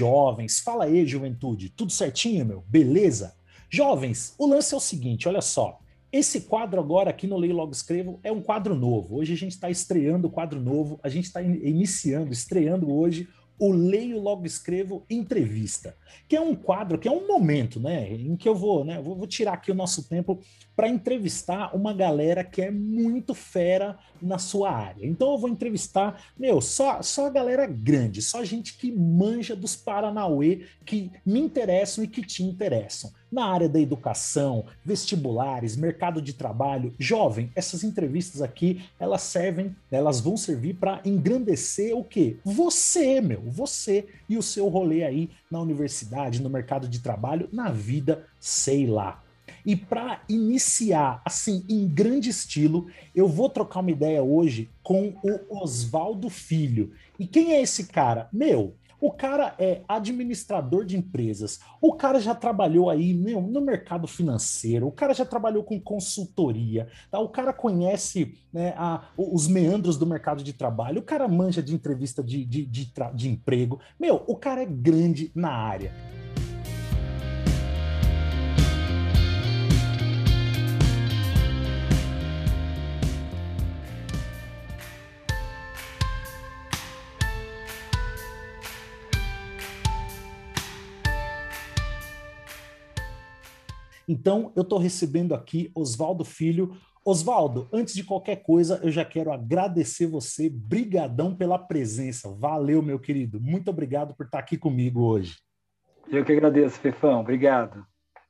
Jovens, fala aí, juventude, tudo certinho, meu? Beleza? Jovens, o lance é o seguinte, olha só. Esse quadro agora aqui no Leio Logo Escrevo é um quadro novo. Hoje a gente está estreando o quadro novo, a gente está iniciando, estreando hoje o Leio Logo Escrevo Entrevista, que é um quadro, que é um momento, né, em que eu vou, né, vou, vou tirar aqui o nosso tempo para entrevistar uma galera que é muito fera na sua área. Então eu vou entrevistar, meu, só, só a galera grande, só gente que manja dos Paranauê que me interessam e que te interessam na área da educação, vestibulares, mercado de trabalho. Jovem, essas entrevistas aqui, elas servem, elas vão servir para engrandecer o quê? Você, meu, você e o seu rolê aí na universidade, no mercado de trabalho, na vida, sei lá. E para iniciar, assim, em grande estilo, eu vou trocar uma ideia hoje com o Oswaldo Filho. E quem é esse cara? Meu, o cara é administrador de empresas, o cara já trabalhou aí meu, no mercado financeiro, o cara já trabalhou com consultoria, tá? o cara conhece né, a, os meandros do mercado de trabalho, o cara manja de entrevista de, de, de, de emprego. Meu, o cara é grande na área. Então, eu estou recebendo aqui Oswaldo Filho. Oswaldo, antes de qualquer coisa, eu já quero agradecer você, brigadão pela presença. Valeu, meu querido. Muito obrigado por estar aqui comigo hoje. Eu que agradeço, Fefão. Obrigado.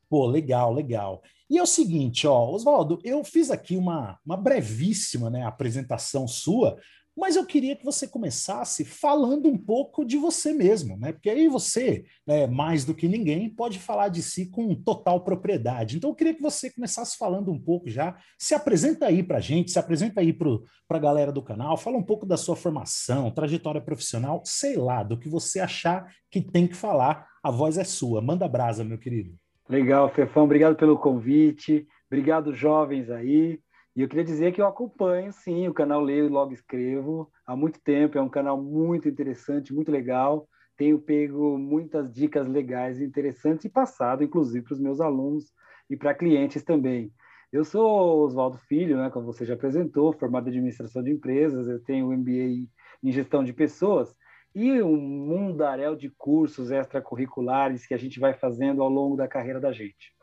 Pô, legal, legal. E é o seguinte, ó, Oswaldo, eu fiz aqui uma, uma brevíssima né, apresentação sua, mas eu queria que você começasse falando um pouco de você mesmo, né? Porque aí você, né, mais do que ninguém, pode falar de si com total propriedade. Então eu queria que você começasse falando um pouco já. Se apresenta aí para a gente, se apresenta aí para a galera do canal, fala um pouco da sua formação, trajetória profissional, sei lá, do que você achar que tem que falar. A voz é sua. Manda brasa, meu querido. Legal, Fefão. Obrigado pelo convite. Obrigado, jovens aí. E eu queria dizer que eu acompanho, sim, o canal Leio e Logo Escrevo há muito tempo. É um canal muito interessante, muito legal. Tenho pego muitas dicas legais e interessantes e passado, inclusive, para os meus alunos e para clientes também. Eu sou Oswaldo Filho, né, como você já apresentou, formado em administração de empresas, eu tenho MBA em gestão de pessoas e um mundaréu de cursos extracurriculares que a gente vai fazendo ao longo da carreira da gente.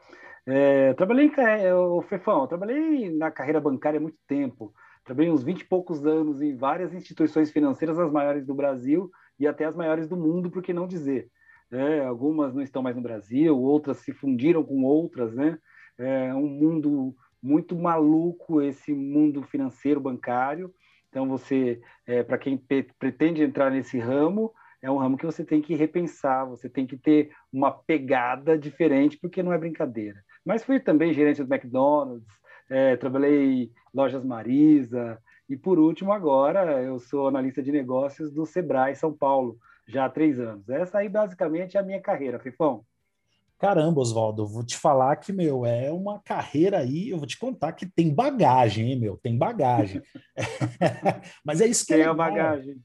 É, trabalhei, o Fefão, eu trabalhei na carreira bancária há muito tempo. Trabalhei uns 20 e poucos anos em várias instituições financeiras, as maiores do Brasil e até as maiores do mundo, por que não dizer? É, algumas não estão mais no Brasil, outras se fundiram com outras, né? É um mundo muito maluco esse mundo financeiro bancário. Então você, é, para quem pretende entrar nesse ramo, é um ramo que você tem que repensar, você tem que ter uma pegada diferente, porque não é brincadeira. Mas fui também gerente do McDonald's, é, trabalhei lojas Marisa, e por último, agora eu sou analista de negócios do Sebrae São Paulo, já há três anos. Essa aí basicamente é a minha carreira, Fifão. Caramba, Oswaldo, vou te falar que, meu, é uma carreira aí, eu vou te contar que tem bagagem, hein, meu, tem bagagem. Mas é isso que tem é a bagagem.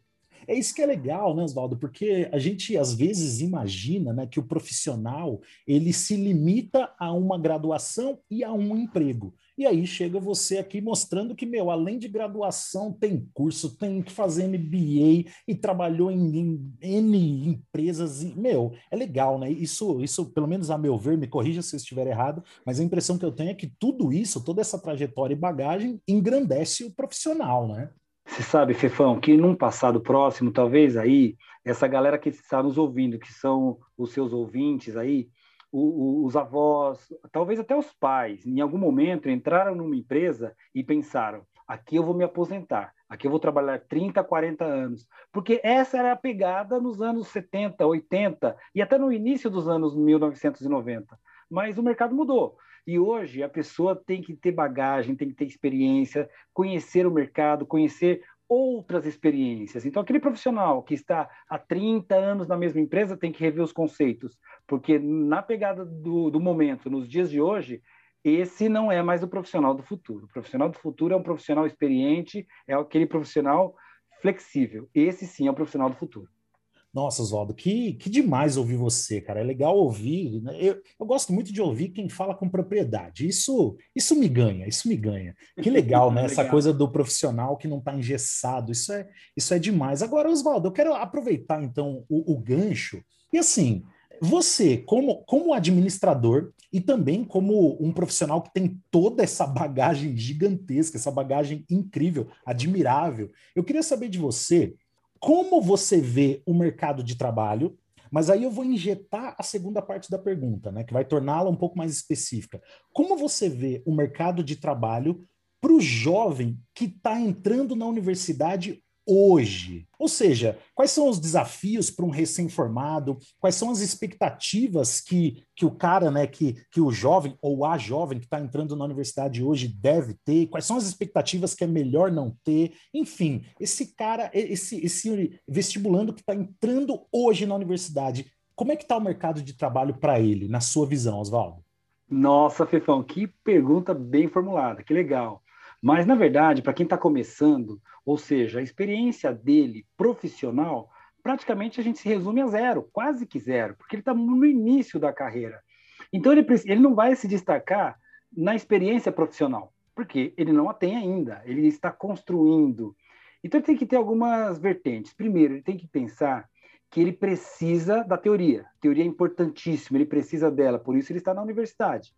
É isso que é legal, né, Oswaldo? Porque a gente às vezes imagina né, que o profissional ele se limita a uma graduação e a um emprego. E aí chega você aqui mostrando que, meu, além de graduação, tem curso, tem que fazer MBA e trabalhou em, em N empresas. E, meu, é legal, né? Isso, isso, pelo menos a meu ver, me corrija se eu estiver errado, mas a impressão que eu tenho é que tudo isso, toda essa trajetória e bagagem engrandece o profissional, né? Você sabe, Fefão, que num passado próximo, talvez aí, essa galera que está nos ouvindo, que são os seus ouvintes aí, o, o, os avós, talvez até os pais, em algum momento entraram numa empresa e pensaram: aqui eu vou me aposentar, aqui eu vou trabalhar 30, 40 anos. Porque essa era a pegada nos anos 70, 80 e até no início dos anos 1990. Mas o mercado mudou. E hoje a pessoa tem que ter bagagem, tem que ter experiência, conhecer o mercado, conhecer outras experiências. Então, aquele profissional que está há 30 anos na mesma empresa tem que rever os conceitos, porque na pegada do, do momento, nos dias de hoje, esse não é mais o profissional do futuro. O profissional do futuro é um profissional experiente, é aquele profissional flexível. Esse sim é o profissional do futuro. Nossa, Oswaldo, que, que demais ouvir você, cara. É legal ouvir. Né? Eu, eu gosto muito de ouvir quem fala com propriedade. Isso, isso me ganha, isso me ganha. Que legal, né? Essa coisa do profissional que não está engessado. Isso é, isso é demais. Agora, Oswaldo, eu quero aproveitar então o, o gancho. E assim, você, como, como administrador e também como um profissional que tem toda essa bagagem gigantesca, essa bagagem incrível, admirável, eu queria saber de você como você vê o mercado de trabalho, mas aí eu vou injetar a segunda parte da pergunta, né, que vai torná-la um pouco mais específica. Como você vê o mercado de trabalho para o jovem que está entrando na universidade hoje? Ou seja, quais são os desafios para um recém-formado? Quais são as expectativas que, que o cara, né, que, que o jovem ou a jovem que está entrando na universidade hoje deve ter? Quais são as expectativas que é melhor não ter? Enfim, esse cara, esse, esse vestibulando que está entrando hoje na universidade, como é que está o mercado de trabalho para ele, na sua visão, Oswaldo? Nossa, Fefão, que pergunta bem formulada, que legal. Mas, na verdade, para quem está começando, ou seja, a experiência dele profissional, praticamente a gente se resume a zero, quase que zero, porque ele está no início da carreira. Então, ele, ele não vai se destacar na experiência profissional, porque ele não a tem ainda, ele está construindo. Então, ele tem que ter algumas vertentes. Primeiro, ele tem que pensar que ele precisa da teoria. A teoria é importantíssima, ele precisa dela, por isso ele está na universidade.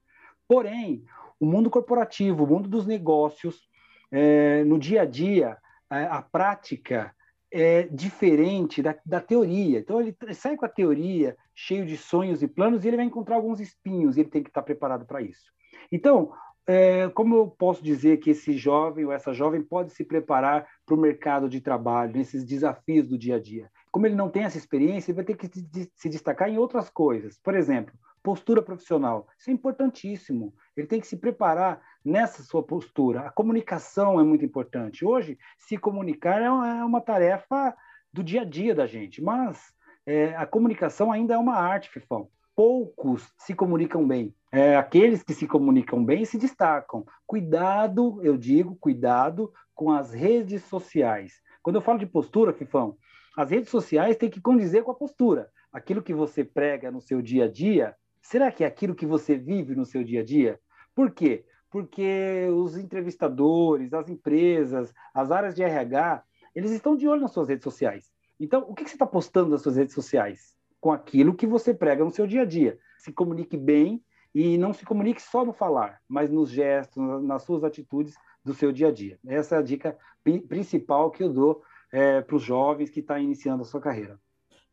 Porém, o mundo corporativo, o mundo dos negócios, é, no dia a dia, a, a, prática é diferente da, da teoria. Então, ele sai com a teoria cheio de sonhos e planos e ele vai encontrar alguns espinhos e ele tem que estar preparado para isso. Então, é, como eu posso dizer que esse jovem ou essa jovem pode se preparar para o mercado de trabalho, nesses desafios do dia a dia? Como ele não tem essa experiência, ele vai ter que se destacar em outras coisas. Por exemplo, postura profissional. Isso é importantíssimo. Ele tem que se preparar nessa sua postura. A comunicação é muito importante. Hoje, se comunicar é uma é tarefa do dia a dia da gente, mas é, a comunicação ainda é uma arte, Fifão. Poucos se comunicam bem. É, aqueles que se comunicam bem se destacam. Cuidado, eu digo, cuidado com as redes sociais. Quando eu falo de postura, Fifão, as redes sociais têm que condizer com a postura. Aquilo que você prega no seu dia a dia Será que é aquilo que você vive no seu dia a dia? Por quê? Porque os entrevistadores, as empresas, as áreas de RH, eles estão de olho nas suas redes sociais. Então, o que você está postando nas suas redes sociais? Com aquilo que você prega no seu dia a dia. Se comunique bem e não se comunique só no falar, mas nos gestos, nas suas atitudes do seu dia a dia. Essa é a dica principal que eu dou é, para os jovens que estão tá iniciando a sua carreira.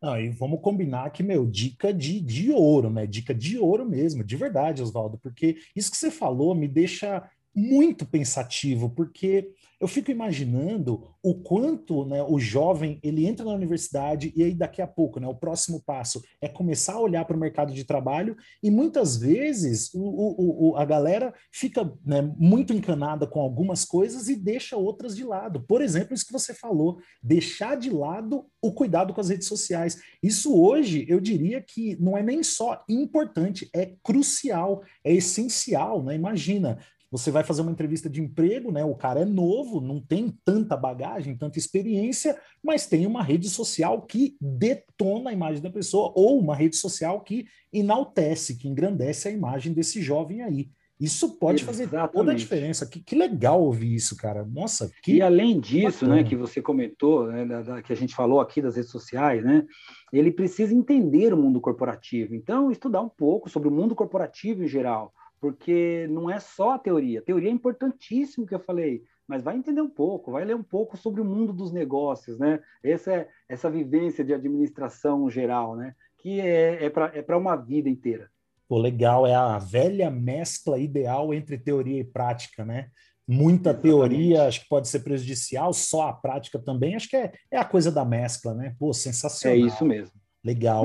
Não, e vamos combinar que, meu, dica de, de ouro, né? Dica de ouro mesmo, de verdade, Oswaldo, porque isso que você falou me deixa muito pensativo, porque eu fico imaginando o quanto né, o jovem ele entra na universidade e aí daqui a pouco, né, o próximo passo é começar a olhar para o mercado de trabalho e muitas vezes o, o, o a galera fica né, muito encanada com algumas coisas e deixa outras de lado. Por exemplo, isso que você falou, deixar de lado o cuidado com as redes sociais. Isso hoje eu diria que não é nem só importante, é crucial, é essencial, né? Imagina, você vai fazer uma entrevista de emprego, né? O cara é novo, não tem tanta bagagem, tanta experiência, mas tem uma rede social que detona a imagem da pessoa, ou uma rede social que enaltece, que engrandece a imagem desse jovem aí. Isso pode Exatamente. fazer toda a diferença. Que, que, legal ouvir isso, cara. Nossa, que. E além disso, né, que você comentou, né, da, da, que a gente falou aqui das redes sociais, né? Ele precisa entender o mundo corporativo. Então, estudar um pouco sobre o mundo corporativo em geral porque não é só a teoria. A teoria é importantíssimo que eu falei, mas vai entender um pouco, vai ler um pouco sobre o mundo dos negócios, né? Essa é essa vivência de administração geral, né? Que é, é para é uma vida inteira. Pô, legal, é a velha mescla ideal entre teoria e prática, né? Muita Exatamente. teoria acho que pode ser prejudicial, só a prática também, acho que é, é a coisa da mescla, né? Pô, sensacional. É isso mesmo. Legal.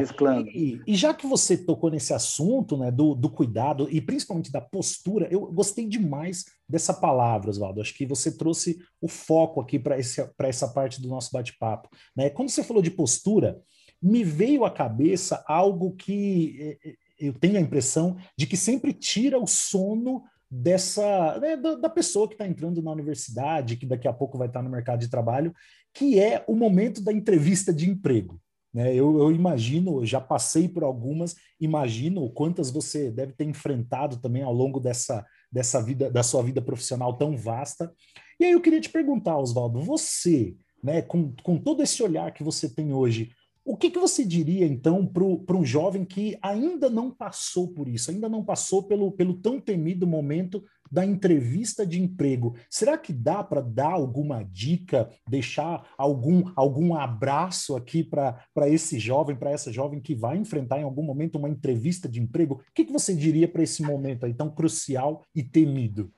E, e, já que você tocou nesse assunto, né, do, do cuidado e principalmente da postura, eu gostei demais dessa palavra, Oswaldo. Acho que você trouxe o foco aqui para essa parte do nosso bate-papo. Né? Quando você falou de postura, me veio à cabeça algo que eh, eh, eu tenho a impressão de que sempre tira o sono dessa né, da, da, pessoa que está entrando na universidade, que daqui a pouco vai estar no mercado de trabalho, que é o momento da entrevista de emprego. Né? Eu, eu imagino, já passei por algumas, imagino quantas você deve ter enfrentado também ao longo dessa, dessa vida, da sua vida profissional tão vasta. E aí eu queria te perguntar, Oswaldo, você, né, com, com todo esse olhar que você tem hoje, o que, que você diria, então, para um jovem que ainda não passou por isso, ainda não passou pelo, pelo tão temido momento da entrevista de emprego? Será que dá para dar alguma dica, deixar algum, algum abraço aqui para esse jovem, para essa jovem que vai enfrentar em algum momento uma entrevista de emprego? O que, que você diria para esse momento aí tão crucial e temido?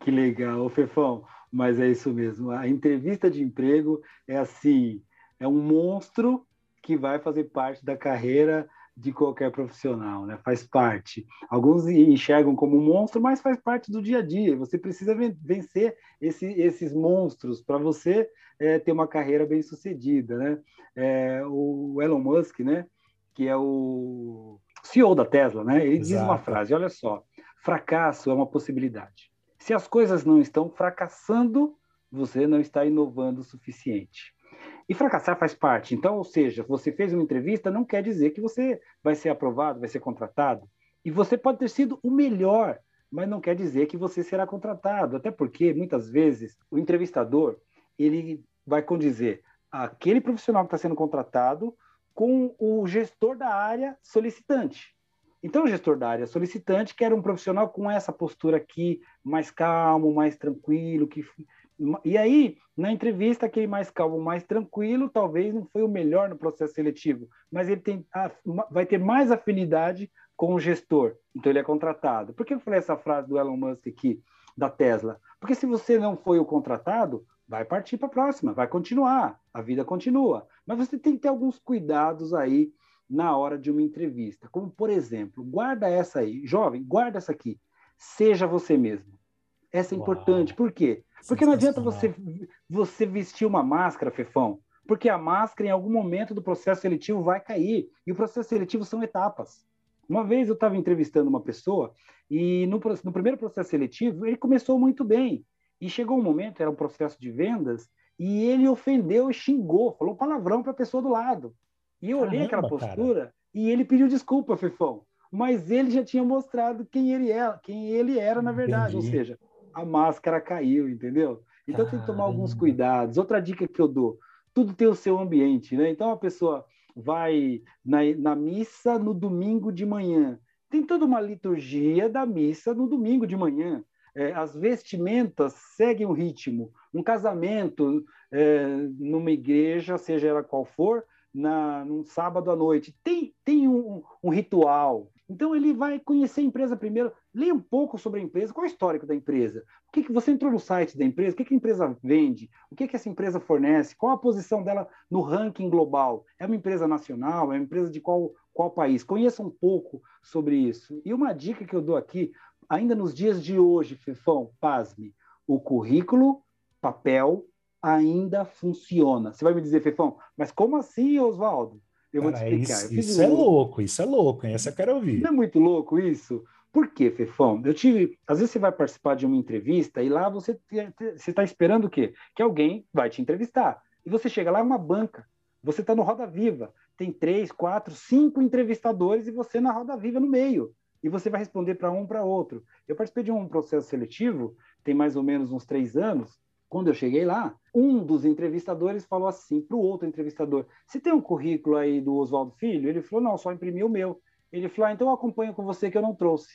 Que legal, Fefão, mas é isso mesmo. A entrevista de emprego é assim, é um monstro que vai fazer parte da carreira de qualquer profissional, né? Faz parte. Alguns enxergam como um monstro, mas faz parte do dia a dia. Você precisa vencer esse, esses monstros para você é, ter uma carreira bem sucedida, né? É, o Elon Musk, né? Que é o CEO da Tesla, né? Ele Exato. diz uma frase: olha só, fracasso é uma possibilidade. Se as coisas não estão fracassando, você não está inovando o suficiente. E fracassar faz parte. Então, ou seja, você fez uma entrevista, não quer dizer que você vai ser aprovado, vai ser contratado. E você pode ter sido o melhor, mas não quer dizer que você será contratado. Até porque, muitas vezes, o entrevistador ele vai condizer aquele profissional que está sendo contratado com o gestor da área solicitante. Então, o gestor da área solicitante quer um profissional com essa postura aqui, mais calmo, mais tranquilo, que e aí, na entrevista, aquele mais calmo, mais tranquilo, talvez não foi o melhor no processo seletivo, mas ele tem, vai ter mais afinidade com o gestor, então ele é contratado. Por que eu falei essa frase do Elon Musk aqui, da Tesla? Porque se você não foi o contratado, vai partir para a próxima, vai continuar, a vida continua. Mas você tem que ter alguns cuidados aí na hora de uma entrevista, como por exemplo, guarda essa aí, jovem, guarda essa aqui, seja você mesmo. Essa é Uau. importante, por quê? Porque não adianta você, você vestir uma máscara, Fefão, porque a máscara, em algum momento do processo seletivo, vai cair. E o processo seletivo são etapas. Uma vez eu estava entrevistando uma pessoa e no, no, primeiro processo seletivo ele começou muito bem. E chegou um momento, era um processo de vendas, e ele ofendeu e xingou, falou palavrão para a pessoa do lado. E eu olhei aquela postura cara. e ele pediu desculpa, Fefão. Mas ele já tinha mostrado quem ele era, quem ele era na verdade. Entendi. Ou seja, a máscara caiu, entendeu? Então tem que tomar alguns cuidados. Outra dica que eu dou: tudo tem o seu ambiente, né? Então a pessoa vai na, na missa no domingo de manhã. Tem toda uma liturgia da missa no domingo de manhã. É, as vestimentas seguem o ritmo. Um casamento é, numa igreja, seja ela qual for, na, num sábado à noite, tem, tem um, um ritual, então ele vai conhecer a empresa primeiro, leia um pouco sobre a empresa, qual é o histórico da empresa, o que, que você entrou no site da empresa, o que, que a empresa vende, o que, que essa empresa fornece, qual a posição dela no ranking global, é uma empresa nacional, é uma empresa de qual, qual país, conheça um pouco sobre isso. E uma dica que eu dou aqui, ainda nos dias de hoje, Fefão, pasme, o currículo, papel, ainda funciona. Você vai me dizer, Fefão, mas como assim, Oswaldo? Eu Cara, vou te explicar. Isso, isso é louco, isso é louco, essa eu quero ouvir. Não é muito louco isso? Por quê, Fefão? Eu tive. Às vezes você vai participar de uma entrevista e lá você está esperando o quê? Que alguém vai te entrevistar. E você chega lá, é uma banca. Você está no Roda Viva. Tem três, quatro, cinco entrevistadores e você na Roda Viva no meio. E você vai responder para um, para outro. Eu participei de um processo seletivo, tem mais ou menos uns três anos, quando eu cheguei lá, um dos entrevistadores falou assim para o outro entrevistador: Você tem um currículo aí do Oswaldo Filho? Ele falou: Não, só imprimi o meu. Ele falou: ah, Então eu acompanho com você que eu não trouxe.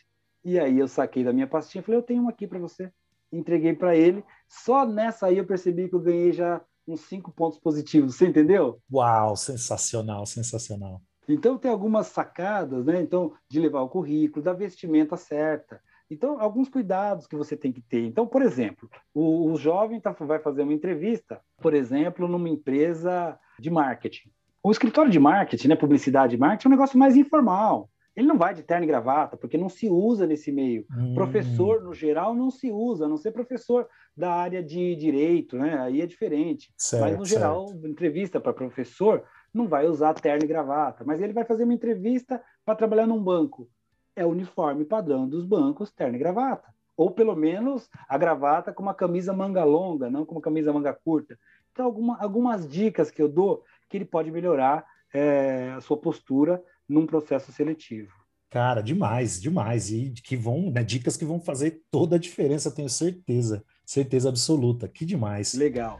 E aí eu saquei da minha pastinha e falei: Eu tenho um aqui para você. Entreguei para ele. Só nessa aí eu percebi que eu ganhei já uns cinco pontos positivos. Você entendeu? Uau, sensacional, sensacional. Então tem algumas sacadas, né? Então, de levar o currículo, da vestimenta certa, então, alguns cuidados que você tem que ter. Então, por exemplo, o, o jovem tá, vai fazer uma entrevista, por exemplo, numa empresa de marketing. O escritório de marketing, né, publicidade e marketing, é um negócio mais informal. Ele não vai de terno e gravata, porque não se usa nesse meio. Hum. Professor, no geral, não se usa, a não ser professor da área de direito, né? Aí é diferente. Certo, Mas, no geral, certo. entrevista para professor não vai usar terno e gravata. Mas ele vai fazer uma entrevista para trabalhar num banco é o uniforme padrão dos bancos, terno e gravata. Ou pelo menos a gravata com uma camisa manga longa, não com uma camisa manga curta. Então, alguma, algumas dicas que eu dou que ele pode melhorar é, a sua postura num processo seletivo. Cara, demais, demais. E que vão, né, dicas que vão fazer toda a diferença, tenho certeza, certeza absoluta. Que demais. Legal.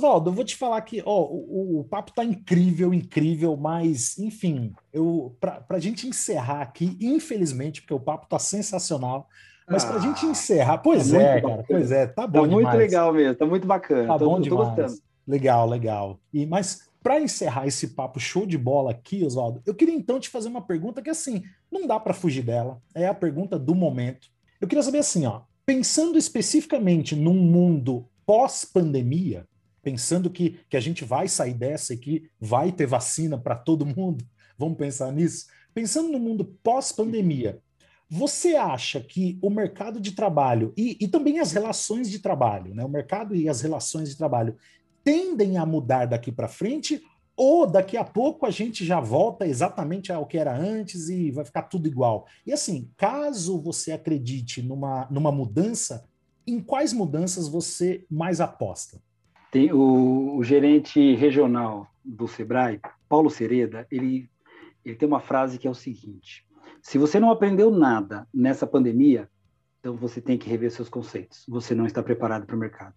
Oswaldo, eu vou te falar que ó, o, o, papo tá incrível, incrível, mas, enfim, eu para a gente encerrar aqui, infelizmente, porque o papo tá sensacional, mas para a gente ah, encerrar, pois tá é, cara, pois é, tá bom tá muito legal mesmo, tá muito bacana. Tá tô, bom demais. Gostando. Legal, legal. E mas para encerrar esse papo show de bola aqui, Oswaldo, eu queria então te fazer uma pergunta que assim, não dá para fugir dela, é a pergunta do momento. Eu queria saber assim, ó, pensando especificamente num mundo pós-pandemia, pensando que, que a gente vai sair dessa e que vai ter vacina para todo mundo, vamos pensar nisso? Pensando no mundo pós-pandemia, você acha que o mercado de trabalho e, e também as relações de trabalho, né, o mercado e as relações de trabalho, tendem a mudar daqui para frente ou daqui a pouco a gente já volta exatamente ao que era antes e vai ficar tudo igual. E assim, caso você acredite numa, numa mudança, em quais mudanças você mais aposta? Tem o, o, gerente regional do Sebrae, Paulo Sereda, ele, ele tem uma frase que é o seguinte: se você não aprendeu nada nessa pandemia, então você tem que rever seus conceitos. Você não está preparado para o mercado.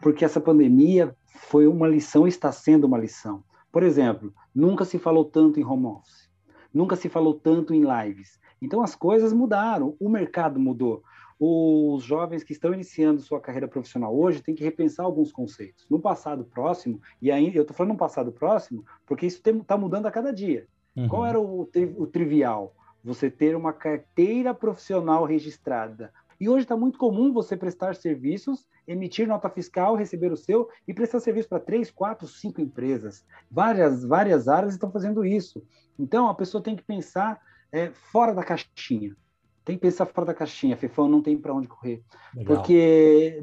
Porque essa pandemia foi uma lição, está sendo uma lição. Por exemplo, nunca se falou tanto em home office, nunca se falou tanto em lives. Então as coisas mudaram, o mercado mudou os jovens que estão iniciando sua carreira profissional hoje têm que repensar alguns conceitos. No passado próximo, e ainda eu estou falando no passado próximo, porque isso está mudando a cada dia. Uhum. Qual era o, o trivial? Você ter uma carteira profissional registrada. E hoje está muito comum você prestar serviços, emitir nota fiscal, receber o seu e prestar serviço para três, quatro, cinco empresas. Várias, várias áreas estão fazendo isso. Então, a pessoa tem que pensar é, fora da caixinha tem que pensar fora da caixinha. Fefão não tem para onde correr. Legal. Porque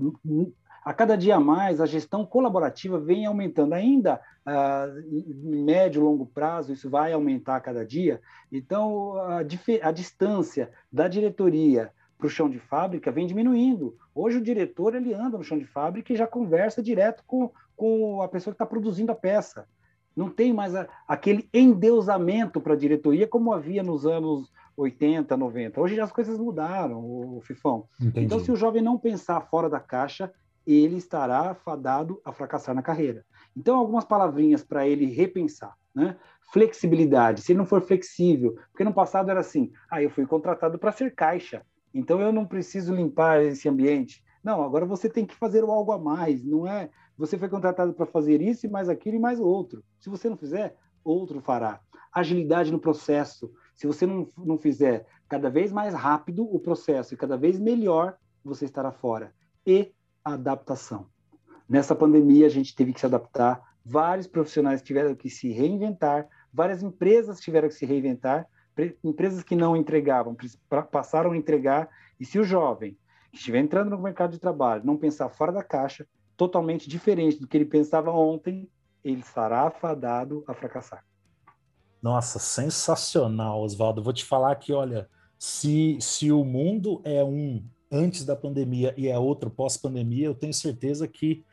a cada dia mais a gestão colaborativa vem aumentando. Ainda uh, em médio e longo prazo, isso vai aumentar a cada dia. Então, a, a distância da diretoria para o chão de fábrica vem diminuindo. Hoje o diretor ele anda no chão de fábrica e já conversa direto com, com a pessoa que está produzindo a peça. Não tem mais a, aquele endeusamento para a diretoria como havia nos anos 80, 90. Hoje as coisas mudaram, o Fifão. Entendi. Então, se o jovem não pensar fora da caixa, ele estará fadado a fracassar na carreira. Então, algumas palavrinhas para ele repensar, né? Flexibilidade. Se ele não for flexível, porque no passado era assim: ah, eu fui contratado para ser caixa, então eu não preciso limpar esse ambiente. Não, agora você tem que fazer algo a mais, não é? Você foi contratado para fazer isso e mais aquilo e mais outro. Se você não fizer, outro fará. Agilidade no processo. Se você não, não fizer cada vez mais rápido o processo e cada vez melhor, você estará fora. E adaptação. Nessa pandemia, a gente teve que se adaptar, vários profissionais tiveram que se reinventar, várias empresas tiveram que se reinventar, empresas que não entregavam passaram a entregar, e se o jovem que estiver entrando no mercado de trabalho não pensar fora da caixa, totalmente diferente do que ele pensava ontem, ele estará afadado a fracassar. Nossa, sensacional, Oswaldo. Vou te falar que, olha, se, se o mundo é um antes da pandemia e é outro pós-pandemia, eu tenho certeza que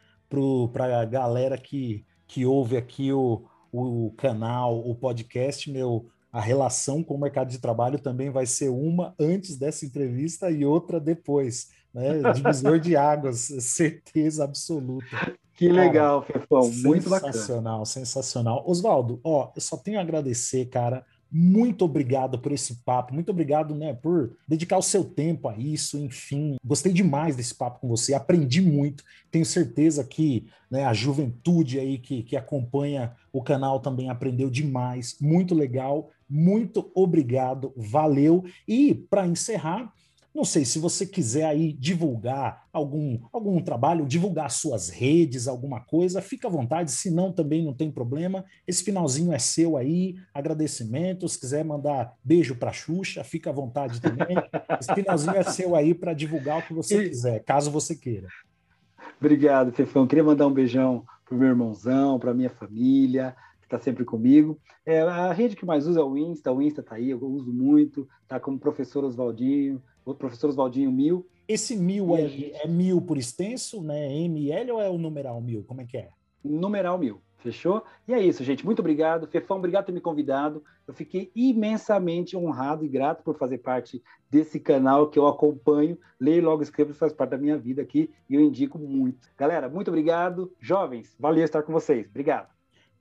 para a galera que, que ouve aqui o, o canal, o podcast, meu, a relação com o mercado de trabalho também vai ser uma antes dessa entrevista e outra depois. Né? Divisor de águas, certeza absoluta. Que legal, cara, Fefão. Muito bacana. Sensacional, sensacional. Oswaldo, ó, eu só tenho a agradecer, cara. Muito obrigado por esse papo, muito obrigado, né, por dedicar o seu tempo a isso, enfim. Gostei demais desse papo com você, aprendi muito. Tenho certeza que né, a juventude aí que, que acompanha o canal também aprendeu demais. Muito legal, muito obrigado, valeu. E para encerrar, Não sei se você quiser aí divulgar algum, algum trabalho, divulgar suas redes, alguma coisa, fica à vontade, se não também não tem problema. Esse finalzinho é seu aí, agradecimentos, se quiser mandar beijo para Xuxa, fica à vontade também. Esse finalzinho é seu aí para divulgar o que você quiser, caso você queira. Obrigado, Fefão. Queria mandar um beijão para o meu irmãozão, para minha família, que está sempre comigo. É, a rede que mais usa é o Insta, o Insta está aí, eu uso muito, tá como professor Oswaldinho, o professor Oswaldinho Mil. Esse mil aí gente... é mil por extenso, né? ML ou é o numeral mil? Como é que é? Numeral mil. Fechou? E é isso, gente. Muito obrigado. Fefão, obrigado por ter me convidado. Eu fiquei imensamente honrado e grato por fazer parte desse canal que eu acompanho. Leio logo escrevo, faz parte da minha vida aqui e eu indico muito. Galera, muito obrigado. Jovens, valeu estar com vocês. Obrigado.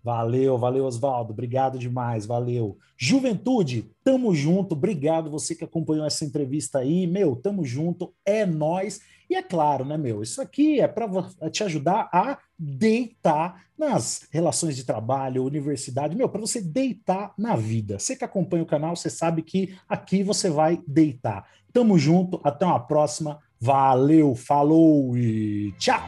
Valeu, valeu, Oswaldo. Obrigado demais, valeu. Juventude, tamo junto. Obrigado você que acompanhou essa entrevista aí. Meu, tamo junto. É nós. E é claro, né, meu? Isso aqui é para te ajudar a deitar nas relações de trabalho, universidade, meu, para você deitar na vida. Você que acompanha o canal, você sabe que aqui você vai deitar. Tamo junto, até uma próxima. Valeu, falou e tchau.